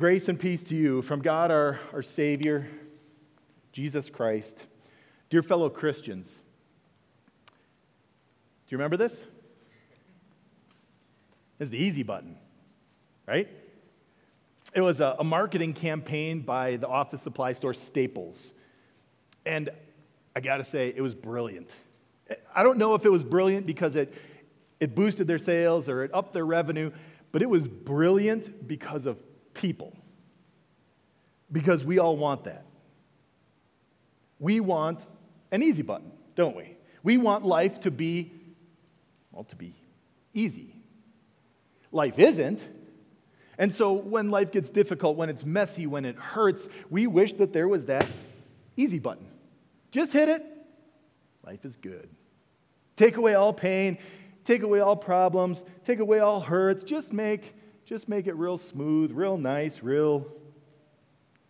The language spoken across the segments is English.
Grace and peace to you from God our, our Savior, Jesus Christ. Dear fellow Christians, do you remember this? This is the easy button, right? It was a, a marketing campaign by the office supply store Staples. And I gotta say, it was brilliant. I don't know if it was brilliant because it, it boosted their sales or it upped their revenue, but it was brilliant because of people. Because we all want that. We want an easy button, don't we? We want life to be, well, to be easy. Life isn't. And so when life gets difficult, when it's messy, when it hurts, we wish that there was that easy button. Just hit it. Life is good. Take away all pain, take away all problems, take away all hurts. Just make just make it real smooth, real nice, real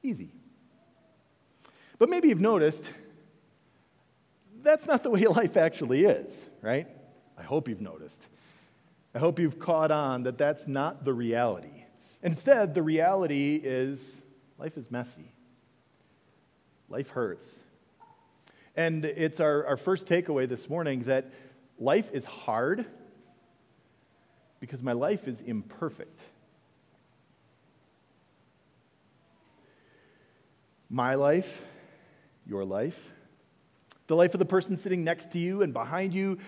easy. But maybe you've noticed that's not the way life actually is, right? I hope you've noticed. I hope you've caught on that that's not the reality. Instead, the reality is life is messy, life hurts. And it's our, our first takeaway this morning that life is hard because my life is imperfect. My life, your life, the life of the person sitting next to you and behind you,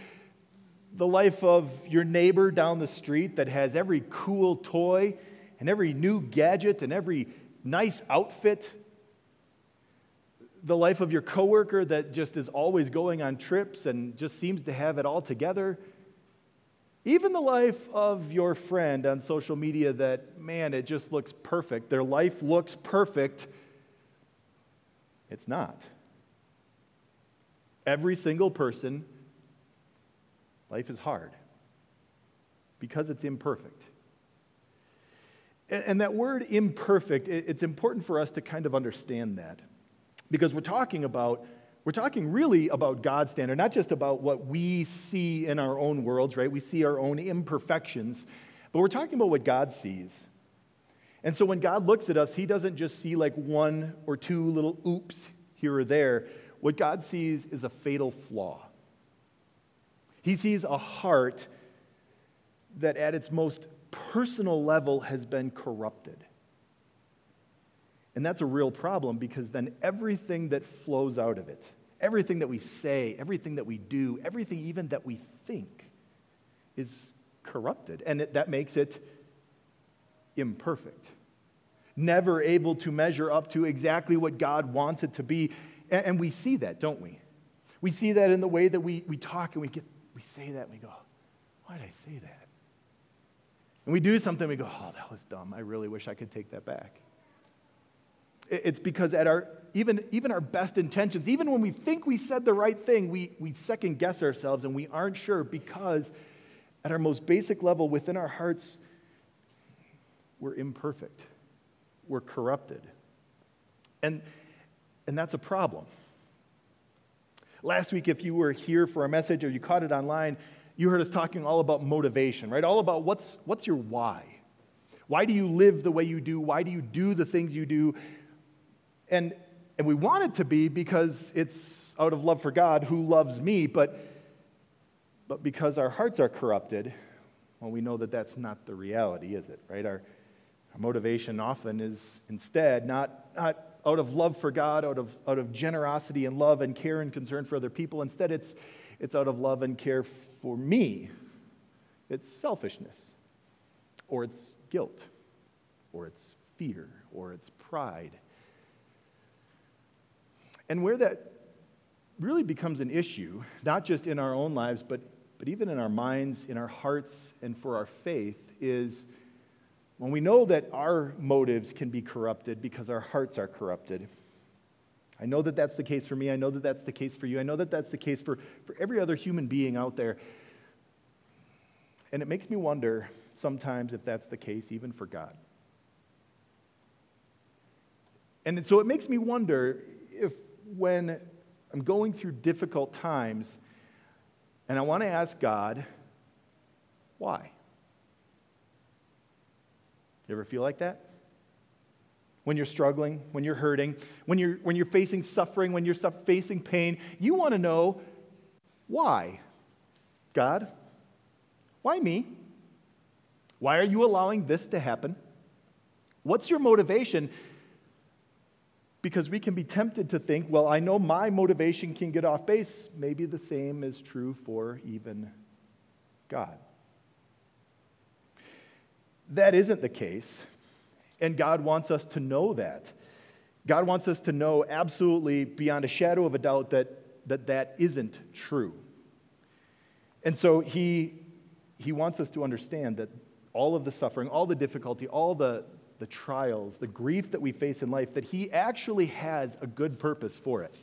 the life of your neighbor down the street that has every cool toy and every new gadget and every nice outfit, the life of your coworker that just is always going on trips and just seems to have it all together. Even the life of your friend on social media that, man, it just looks perfect. Their life looks perfect. It's not. Every single person, life is hard because it's imperfect. And that word imperfect, it's important for us to kind of understand that because we're talking about we're talking really about God's standard, not just about what we see in our own worlds, right? We see our own imperfections, but we're talking about what God sees. And so when God looks at us, He doesn't just see like one or two little oops here or there. What God sees is a fatal flaw. He sees a heart that at its most personal level has been corrupted. And that's a real problem because then everything that flows out of it, everything that we say, everything that we do, everything even that we think is corrupted. And it, that makes it imperfect. Never able to measure up to exactly what God wants it to be. And, we see that, don't we? We see that in the way that we, we talk and we, get, we say that and we go, why did I say that? And we do something, we go, oh, that was dumb. I really wish I could take that back. It's because at our even, even our best intentions, even when we think we said the right thing, we, we second guess ourselves and we aren't sure because at our most basic level within our hearts, we're imperfect. We're corrupted. And, and that's a problem. Last week, if you were here for a message or you caught it online, you heard us talking all about motivation, right? All about what's, what's your why? Why do you live the way you do? Why do you do the things you do? And, and we want it to be because it's out of love for God who loves me, but, but because our hearts are corrupted, well, we know that that's not the reality, is it, right? Our, our motivation often is instead not, not out of love for God, out of, out of generosity and love and care and concern for other people. Instead, it's, it's out of love and care for me. It's selfishness, or it's guilt, or it's fear, or it's pride. And where that really becomes an issue, not just in our own lives, but, but even in our minds, in our hearts, and for our faith, is when we know that our motives can be corrupted because our hearts are corrupted. I know that that's the case for me. I know that that's the case for you. I know that that's the case for, for every other human being out there. And it makes me wonder sometimes if that's the case even for God. And so it makes me wonder if when I'm going through difficult times and I want to ask God, why? You ever feel like that? when you're struggling, when you're hurting, when you're, when you're facing suffering, when you're facing pain. You want to know why? God, why me? Why are you allowing this to happen? What's your motivation? Because we can be tempted to think, well, I know my motivation can get off base. Maybe the same is true for even God. That isn't the case, and God wants us to know that. God wants us to know absolutely beyond a shadow of a doubt that that, that isn't true. And so he, he wants us to understand that all of the suffering, all the difficulty, all the, the trials, the grief that we face in life, that he actually has a good purpose for it.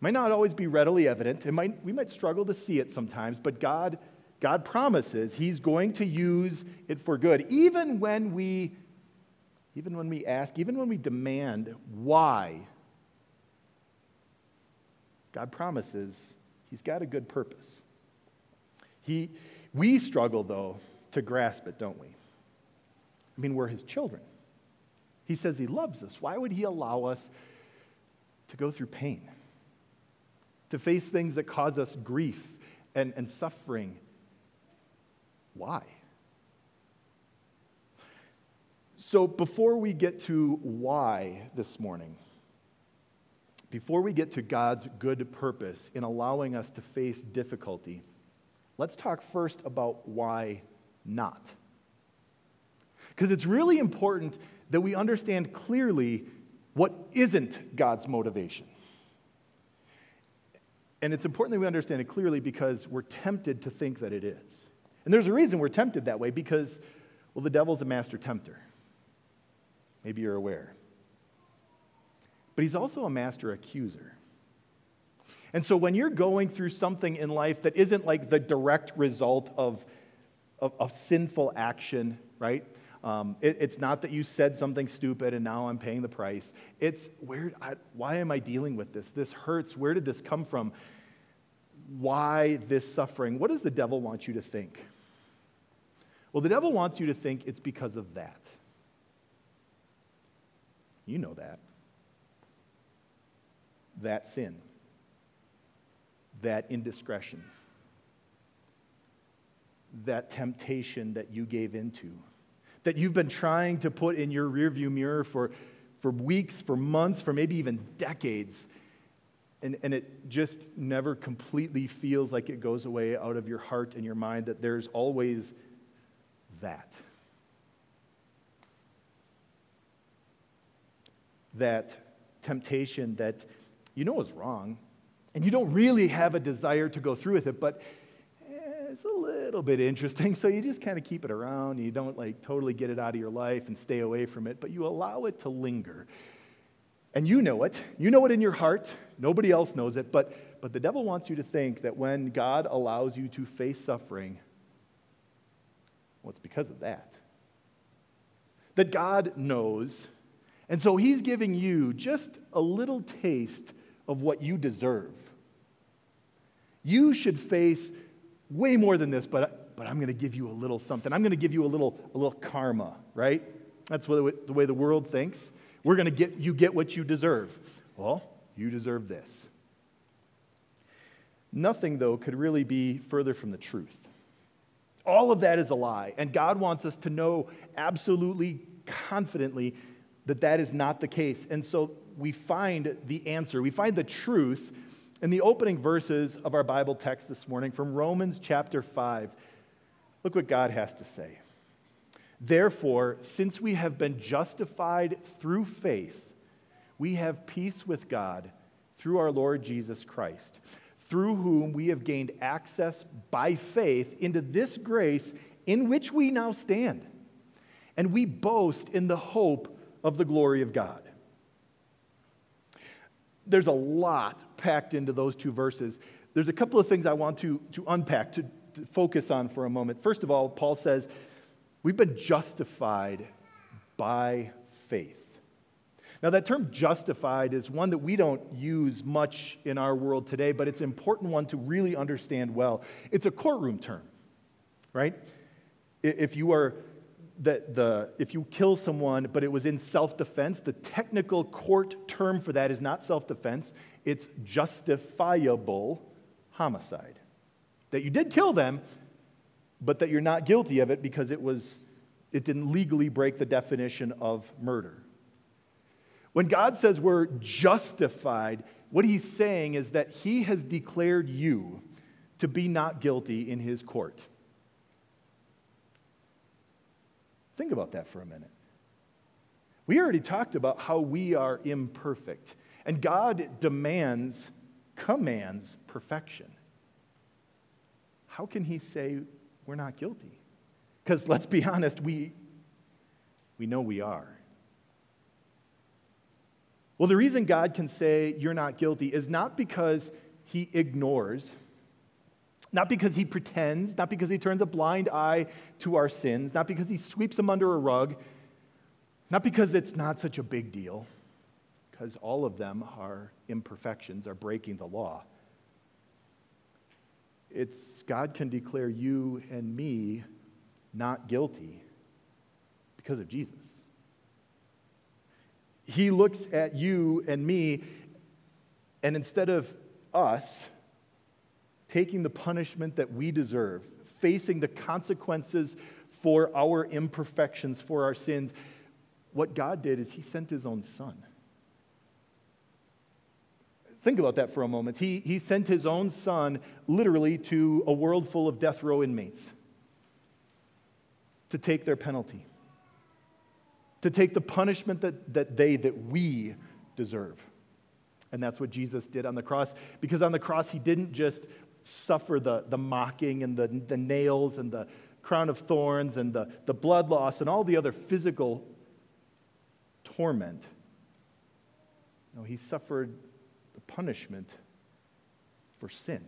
Might not always be readily evident. It might, we might struggle to see it sometimes, but God, God promises he's going to use it for good, even when we, even when we ask, even when we demand why. God promises he's got a good purpose. He, we struggle, though, to grasp it, don't we? I mean, we're his children. He says he loves us. Why would he allow us to go through pain? To face things that cause us grief and, and suffering? Why? So, before we get to why this morning, before we get to God's good purpose in allowing us to face difficulty, let's talk first about why not. Because it's really important that we understand clearly what isn't God's motivation. And it's important that we understand it clearly because we're tempted to think that it is. And there's a reason we're tempted that way because, well, the devil's a master tempter. Maybe you're aware. But he's also a master accuser. And so when you're going through something in life that isn't like the direct result of, of, of sinful action, right? Um, it, it's not that you said something stupid and now I'm paying the price. It's where, I, why am I dealing with this? This hurts. Where did this come from? Why this suffering? What does the devil want you to think? Well, the devil wants you to think it's because of that. You know that. That sin, that indiscretion, that temptation that you gave into that you've been trying to put in your rearview mirror for, for weeks, for months, for maybe even decades. And, and it just never completely feels like it goes away out of your heart and your mind, that there's always that. That temptation that you know is wrong, and you don't really have a desire to go through with it, but eh, it's a little bit interesting, so you just kind of keep it around. You don't like totally get it out of your life and stay away from it, but you allow it to linger. And you know it. You know it in your heart. Nobody else knows it, but, but the devil wants you to think that when God allows you to face suffering, well, it's because of that. That God knows, and so he's giving you just a little taste of what you deserve. You should face way more than this, but, but I'm going to give you a little something. I'm going to give you a little, a little karma, right? That's what, the way the world thinks. We're going to get you get what you deserve. Well, you deserve this. Nothing, though, could really be further from the truth. All of that is a lie, and God wants us to know absolutely confidently that that is not the case. And so we find the answer, we find the truth in the opening verses of our Bible text this morning from Romans chapter 5, look what God has to say. Therefore, since we have been justified through faith, we have peace with God through our Lord Jesus Christ, through whom we have gained access by faith into this grace in which we now stand. And we boast in the hope of the glory of God there's a lot packed into those two verses. There's a couple of things I want to, to unpack, to, to focus on for a moment. First of all, Paul says, We've been justified by faith. Now, that term justified is one that we don't use much in our world today, but it's an important one to really understand well. It's a courtroom term, right? If you are that the, if you kill someone, but it was in self defense, the technical court term for that is not self defense, it's justifiable homicide. That you did kill them, but that you're not guilty of it because it, was, it didn't legally break the definition of murder. When God says we're justified, what he's saying is that he has declared you to be not guilty in his court. Think about that for a minute. We already talked about how we are imperfect, and God demands, commands perfection. How can He say we're not guilty? Because let's be honest, we, we know we are. Well, the reason God can say you're not guilty is not because He ignores not because he pretends, not because he turns a blind eye to our sins, not because he sweeps them under a rug, not because it's not such a big deal, because all of them are imperfections, are breaking the law. It's God can declare you and me not guilty because of Jesus. He looks at you and me, and instead of us, taking the punishment that we deserve, facing the consequences for our imperfections, for our sins, what God did is He sent His own Son. Think about that for a moment. He, he sent His own Son literally to a world full of death row inmates to take their penalty, to take the punishment that, that they, that we deserve. And that's what Jesus did on the cross. Because on the cross, he didn't just suffer the, the mocking and the, the nails and the crown of thorns and the, the blood loss and all the other physical torment. No, he suffered the punishment for sin,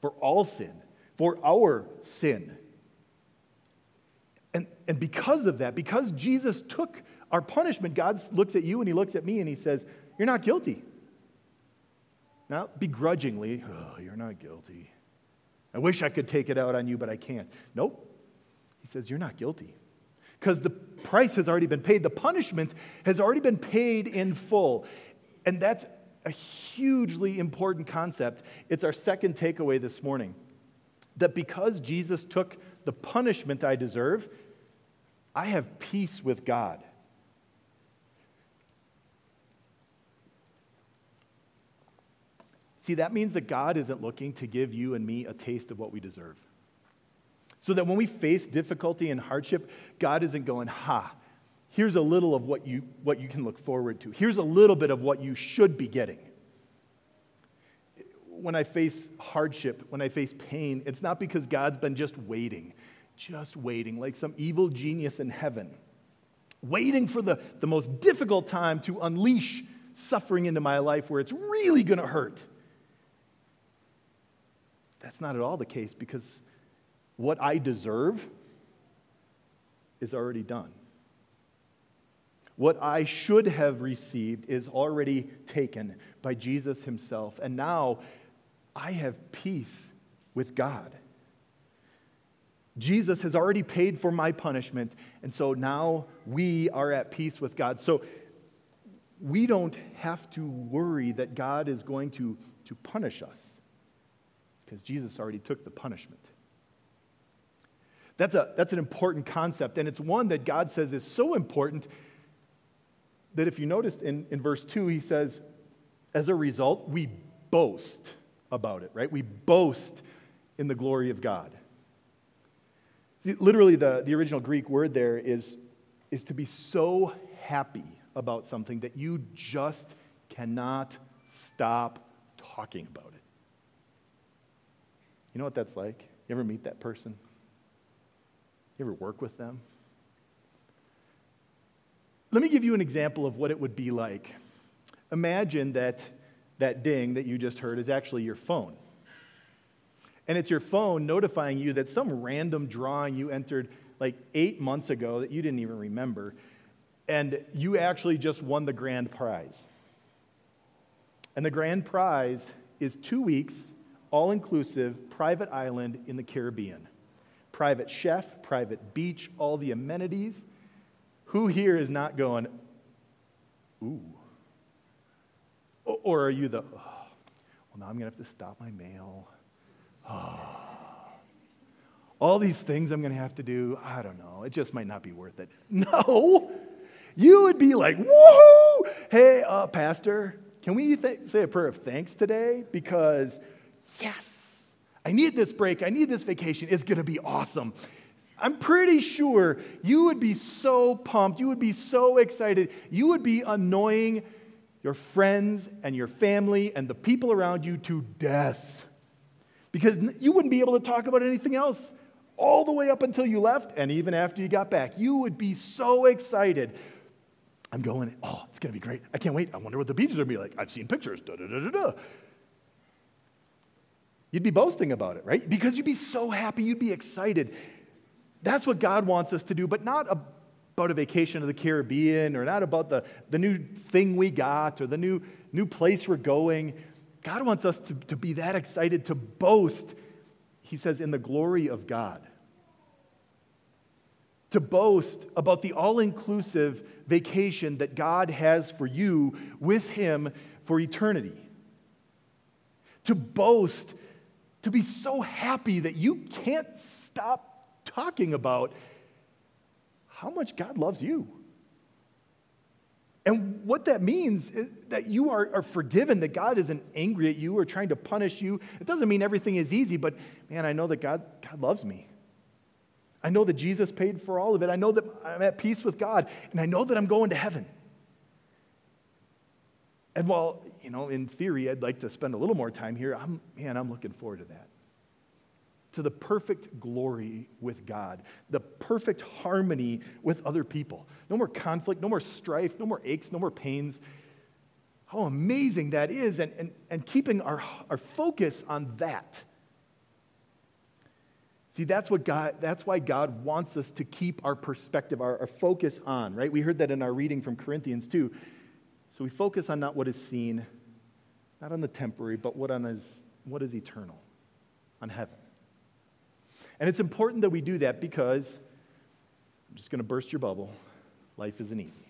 for all sin, for our sin. And, and because of that, because Jesus took our punishment, God looks at you and he looks at me and he says, You're not guilty. Not begrudgingly, oh, you're not guilty. I wish I could take it out on you, but I can't. Nope. He says, You're not guilty. Because the price has already been paid, the punishment has already been paid in full. And that's a hugely important concept. It's our second takeaway this morning that because Jesus took the punishment I deserve, I have peace with God. See, that means that God isn't looking to give you and me a taste of what we deserve. So that when we face difficulty and hardship, God isn't going, ha, here's a little of what you, what you can look forward to. Here's a little bit of what you should be getting. When I face hardship, when I face pain, it's not because God's been just waiting, just waiting, like some evil genius in heaven, waiting for the, the most difficult time to unleash suffering into my life where it's really going to hurt. That's not at all the case because what I deserve is already done. What I should have received is already taken by Jesus himself. And now I have peace with God. Jesus has already paid for my punishment, and so now we are at peace with God. So we don't have to worry that God is going to, to punish us because Jesus already took the punishment. That's, a, that's an important concept, and it's one that God says is so important that if you noticed in, in verse 2, he says, as a result, we boast about it, right? We boast in the glory of God. Literally, the, the original Greek word there is, is to be so happy about something that you just cannot stop talking about it. You know what that's like? You ever meet that person? You ever work with them? Let me give you an example of what it would be like. Imagine that that ding that you just heard is actually your phone. And it's your phone notifying you that some random drawing you entered like eight months ago that you didn't even remember, and you actually just won the grand prize. And the grand prize is two weeks all inclusive private island in the Caribbean private chef, private beach, all the amenities. Who here is not going, ooh? Or are you the, oh, well, now I'm going to have to stop my mail. Oh. All these things I'm going to have to do, I don't know. It just might not be worth it. No. You would be like, woohoo! Hey, uh, Pastor, can we th- say a prayer of thanks today? Because, yes, I need this break. I need this vacation. It's going to be awesome. I'm pretty sure you would be so pumped. You would be so excited. You would be annoying your friends and your family and the people around you to death because you wouldn't be able to talk about anything else all the way up until you left and even after you got back. You would be so excited. I'm going, oh, it's going to be great. I can't wait. I wonder what the beaches are going to be like. I've seen pictures. Da, da, da, da, da. You'd be boasting about it, right? Because you'd be so happy, you'd be excited. That's what God wants us to do, but not about a vacation to the Caribbean or not about the, the new thing we got or the new, new place we're going. God wants us to, to be that excited to boast, he says, in the glory of God to boast about the all inclusive vacation that God has for you with Him for eternity. To boast, to be so happy that you can't stop talking about how much God loves you. And what that means is that you are, are forgiven, that God isn't angry at you or trying to punish you. It doesn't mean everything is easy, but man, I know that God, God loves me. I know that Jesus paid for all of it. I know that I'm at peace with God, and I know that I'm going to heaven. And while, you know, in theory, I'd like to spend a little more time here, I'm, man, I'm looking forward to that. To the perfect glory with God, the perfect harmony with other people. No more conflict, no more strife, no more aches, no more pains. How amazing that is, and, and, and keeping our, our focus on that See, that's what God, that's why God wants us to keep our perspective, our, our, focus on, right? We heard that in our reading from Corinthians too. So we focus on not what is seen, not on the temporary, but what on is what is eternal, on heaven. And it's important that we do that because I'm just going to burst your bubble. Life isn't easy.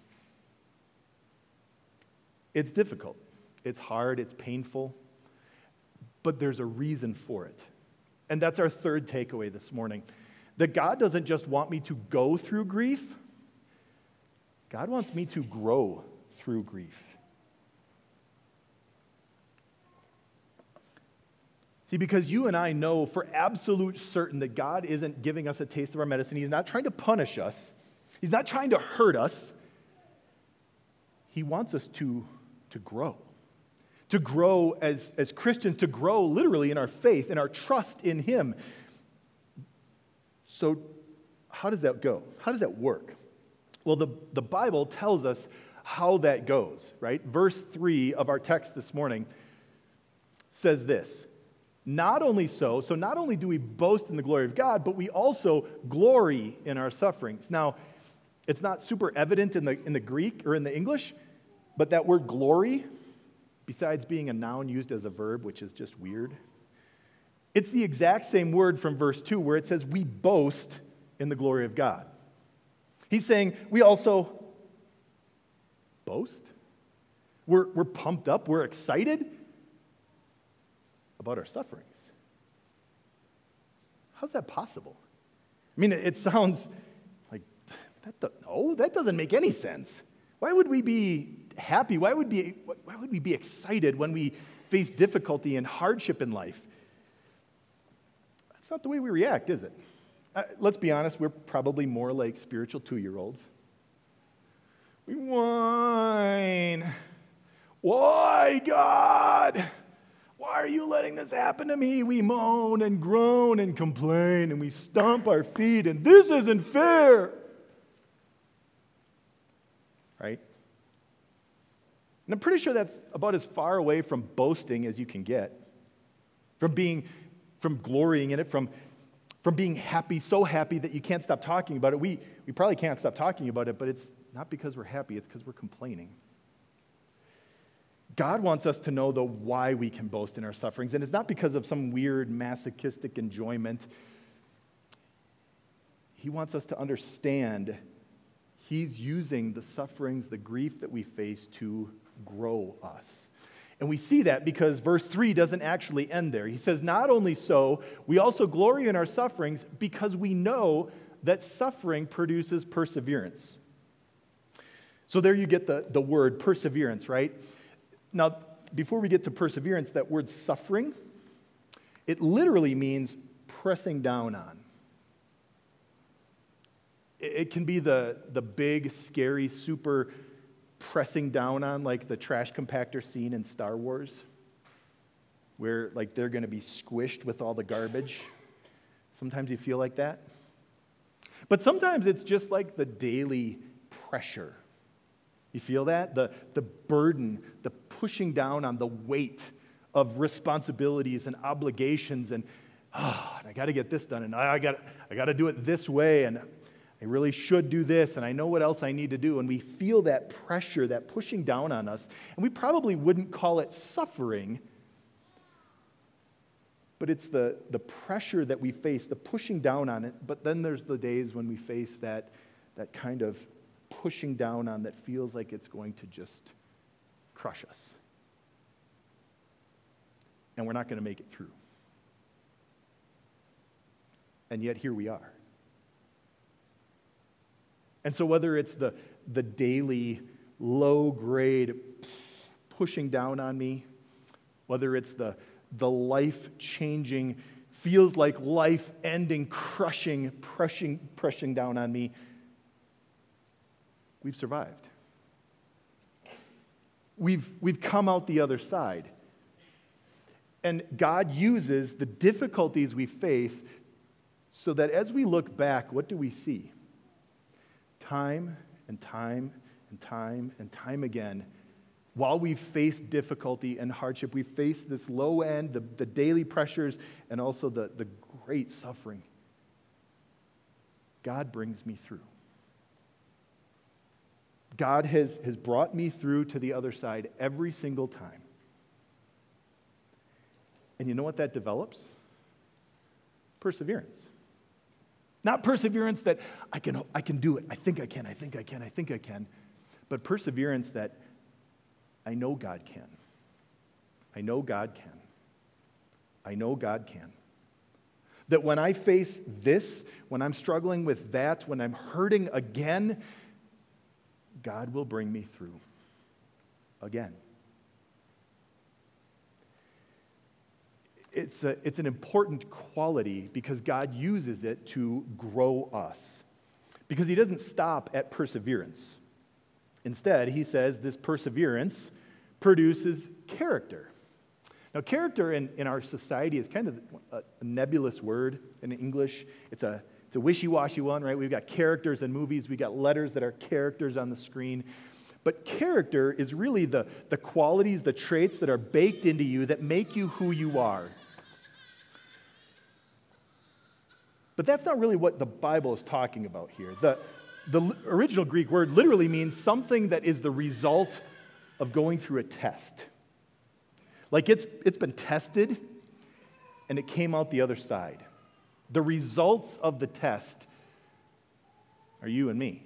It's difficult. It's hard, it's painful, but there's a reason for it. And that's our third takeaway this morning that God doesn't just want me to go through grief, God wants me to grow through grief. See, because you and I know for absolute certain that God isn't giving us a taste of our medicine. He's not trying to punish us, He's not trying to hurt us. He wants us to, to grow to grow as, as Christians, to grow literally in our faith and our trust in Him. So, how does that go? How does that work? Well, the, the Bible tells us how that goes, right? Verse 3 of our text this morning says this Not only so, so not only do we boast in the glory of God, but we also glory in our sufferings. Now, it's not super evident in the, in the Greek or in the English, but that word glory besides being a noun used as a verb, which is just weird. It's the exact same word from verse 2 where it says, We boast in the glory of God. He's saying, We also boast. We're, we're pumped up, we're excited about our sufferings. How's that possible? I mean, it sounds like, that, no, that doesn't make any sense. Why would we be happy? Why would, be, why would we be excited when we face difficulty and hardship in life? That's not the way we react, is it? Uh, let's be honest, we're probably more like spiritual two year olds. We whine. Why, God? Why are you letting this happen to me? We moan and groan and complain and we stomp our feet, and this isn't fair. Right? And I'm pretty sure that's about as far away from boasting as you can get, from being, from glorying in it, from, from being happy, so happy that you can't stop talking about it. We, we probably can't stop talking about it, but it's not because we're happy, it's because we're complaining. God wants us to know the why we can boast in our sufferings, and it's not because of some weird masochistic enjoyment. he wants us to understand he's using the sufferings, the grief that we face to grow us. And we see that because verse 3 doesn't actually end there. He says, Not only so, we also glory in our sufferings because we know that suffering produces perseverance. So there you get the, the word perseverance, right? Now, before we get to perseverance, that word suffering, it literally means pressing down on. It can be the, the big, scary, super pressing down on, like the trash compactor scene in Star Wars, where like they're going to be squished with all the garbage. Sometimes you feel like that. But sometimes it's just like the daily pressure. You feel that? The, the burden, the pushing down on the weight of responsibilities and obligations, and oh, I got to get this done, and I got I got to do it this way, and I really should do this, and I know what else I need to do. And we feel that pressure, that pushing down on us, and we probably wouldn't call it suffering, but it's the, the pressure that we face, the pushing down on it. But then there's the days when we face that, that kind of pushing down on that feels like it's going to just crush us. And we're not going to make it through. And yet here we are. And so, whether it's the, the daily low grade pushing down on me, whether it's the, the life changing, feels like life ending, crushing, pressing, pressing down on me, we've survived. We've, we've come out the other side. And God uses the difficulties we face so that as we look back, what do we see? Time and time and time and time again, while we face difficulty and hardship, we face this low end, the, the daily pressures, and also the, the great suffering. God brings me through. God has, has brought me through to the other side every single time. And you know what that develops? Perseverance. Not perseverance that I can, I can do it. I think I can. I think I can. I think I can. But perseverance that I know God can. I know God can. I know God can. That when I face this, when I'm struggling with that, when I'm hurting again, God will bring me through again. It's, a, it's an important quality because God uses it to grow us. Because He doesn't stop at perseverance. Instead, He says this perseverance produces character. Now, character in, in our society is kind of a, a nebulous word in English. It's a, it's a wishy washy one, right? We've got characters in movies, we've got letters that are characters on the screen. But character is really the, the qualities, the traits that are baked into you that make you who you are. But that's not really what the Bible is talking about here. The, the original Greek word literally means something that is the result of going through a test. Like it's, it's been tested and it came out the other side. The results of the test are you and me.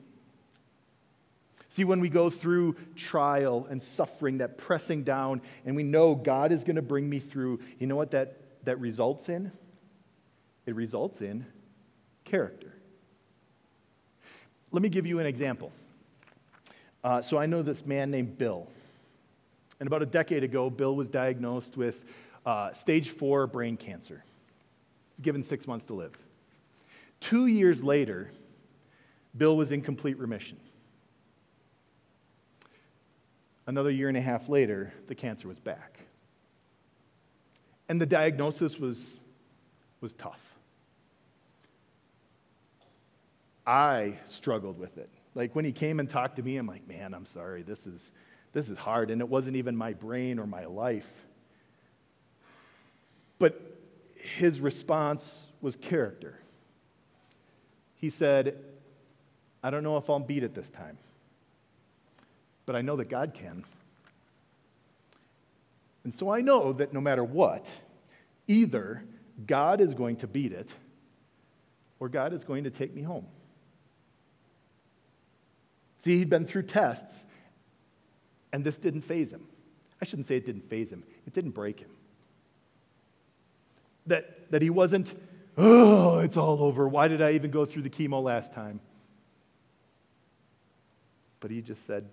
See, when we go through trial and suffering, that pressing down, and we know God is going to bring me through, you know what that, that results in? It results in character. Let me give you an example. Uh, so I know this man named Bill. And about a decade ago, Bill was diagnosed with uh, stage four brain cancer. Given six months to live. Two years later, Bill was in complete remission. Another year and a half later, the cancer was back. And the diagnosis was, was tough. I struggled with it. Like when he came and talked to me, I'm like, man, I'm sorry, this is, this is hard. And it wasn't even my brain or my life. But his response was character. He said, I don't know if I'll beat it this time, but I know that God can. And so I know that no matter what, either God is going to beat it or God is going to take me home. See, he'd been through tests, and this didn't faze him. I shouldn't say it didn't faze him, it didn't break him. That, that he wasn't, oh, it's all over. Why did I even go through the chemo last time? But he just said,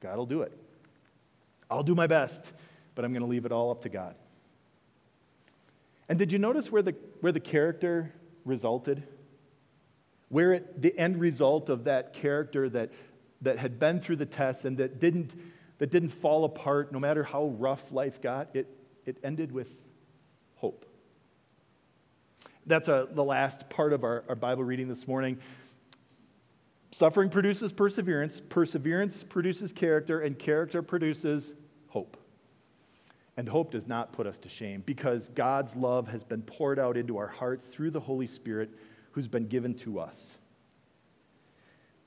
God will do it. I'll do my best, but I'm going to leave it all up to God. And did you notice where the, where the character resulted? Where it, the end result of that character that, that had been through the test and that didn't, that didn't fall apart no matter how rough life got, it, it ended with. That's a, the last part of our, our Bible reading this morning. Suffering produces perseverance, perseverance produces character, and character produces hope. And hope does not put us to shame because God's love has been poured out into our hearts through the Holy Spirit who's been given to us.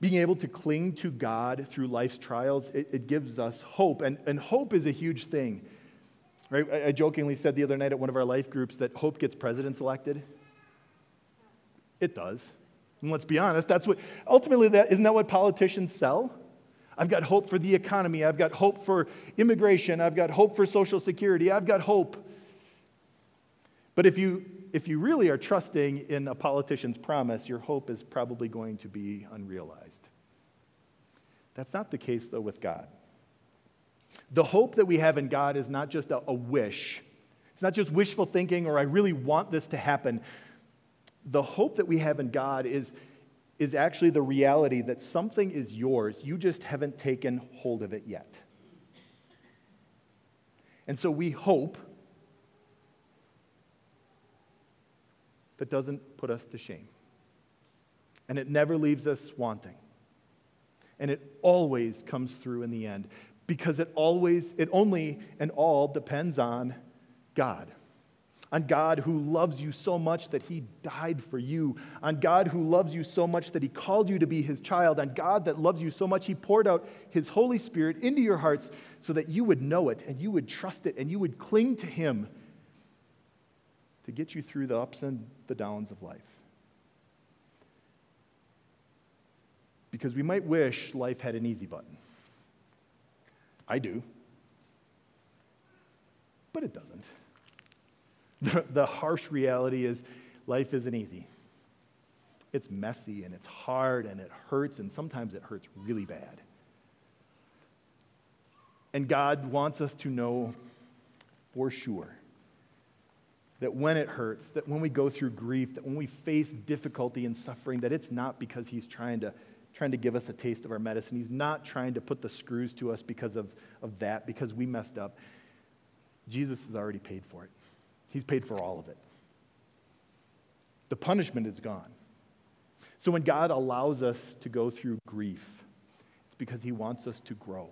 Being able to cling to God through life's trials, it, it gives us hope. And, and hope is a huge thing. Right? I, I jokingly said the other night at one of our life groups that hope gets presidents elected. It does. And let's be honest, that's what ultimately that isn't that what politicians sell? I've got hope for the economy. I've got hope for immigration. I've got hope for Social Security. I've got hope. But if you, if you really are trusting in a politician's promise, your hope is probably going to be unrealized. That's not the case, though, with God. The hope that we have in God is not just a, a wish, it's not just wishful thinking or I really want this to happen. The hope that we have in God is, is actually the reality that something is yours, you just haven't taken hold of it yet. And so we hope that doesn't put us to shame. And it never leaves us wanting. And it always comes through in the end because it always, it only and all depends on God on God who loves you so much that he died for you, on God who loves you so much that he called you to be his child, on God that loves you so much he poured out his Holy Spirit into your hearts so that you would know it and you would trust it and you would cling to him to get you through the ups and the downs of life. Because we might wish life had an easy button. I do. But it doesn't. The, the harsh reality is life isn't easy. It's messy and it's hard and it hurts, and sometimes it hurts really bad. And God wants us to know for sure that when it hurts, that when we go through grief, that when we face difficulty and suffering, that it's not because He's trying to, trying to give us a taste of our medicine. He's not trying to put the screws to us because of, of that, because we messed up. Jesus has already paid for it. He's paid for all of it. The punishment is gone. So when God allows us to go through grief, it's because He wants us to grow.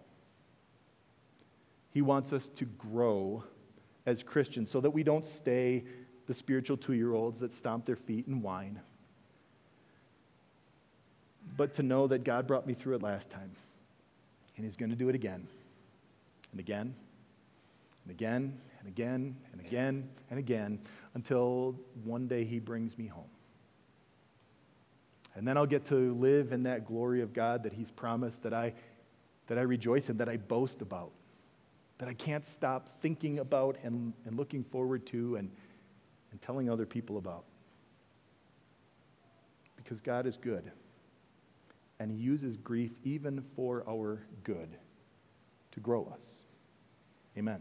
He wants us to grow as Christians so that we don't stay the spiritual two year olds that stomp their feet and whine, but to know that God brought me through it last time, and He's going to do it again, and again, and again, and again and again and again until one day he brings me home. And then I'll get to live in that glory of God that he's promised that I, that I rejoice in, that I boast about, that I can't stop thinking about and, and looking forward to and, and telling other people about. Because God is good. And he uses grief even for our good to grow us. Amen.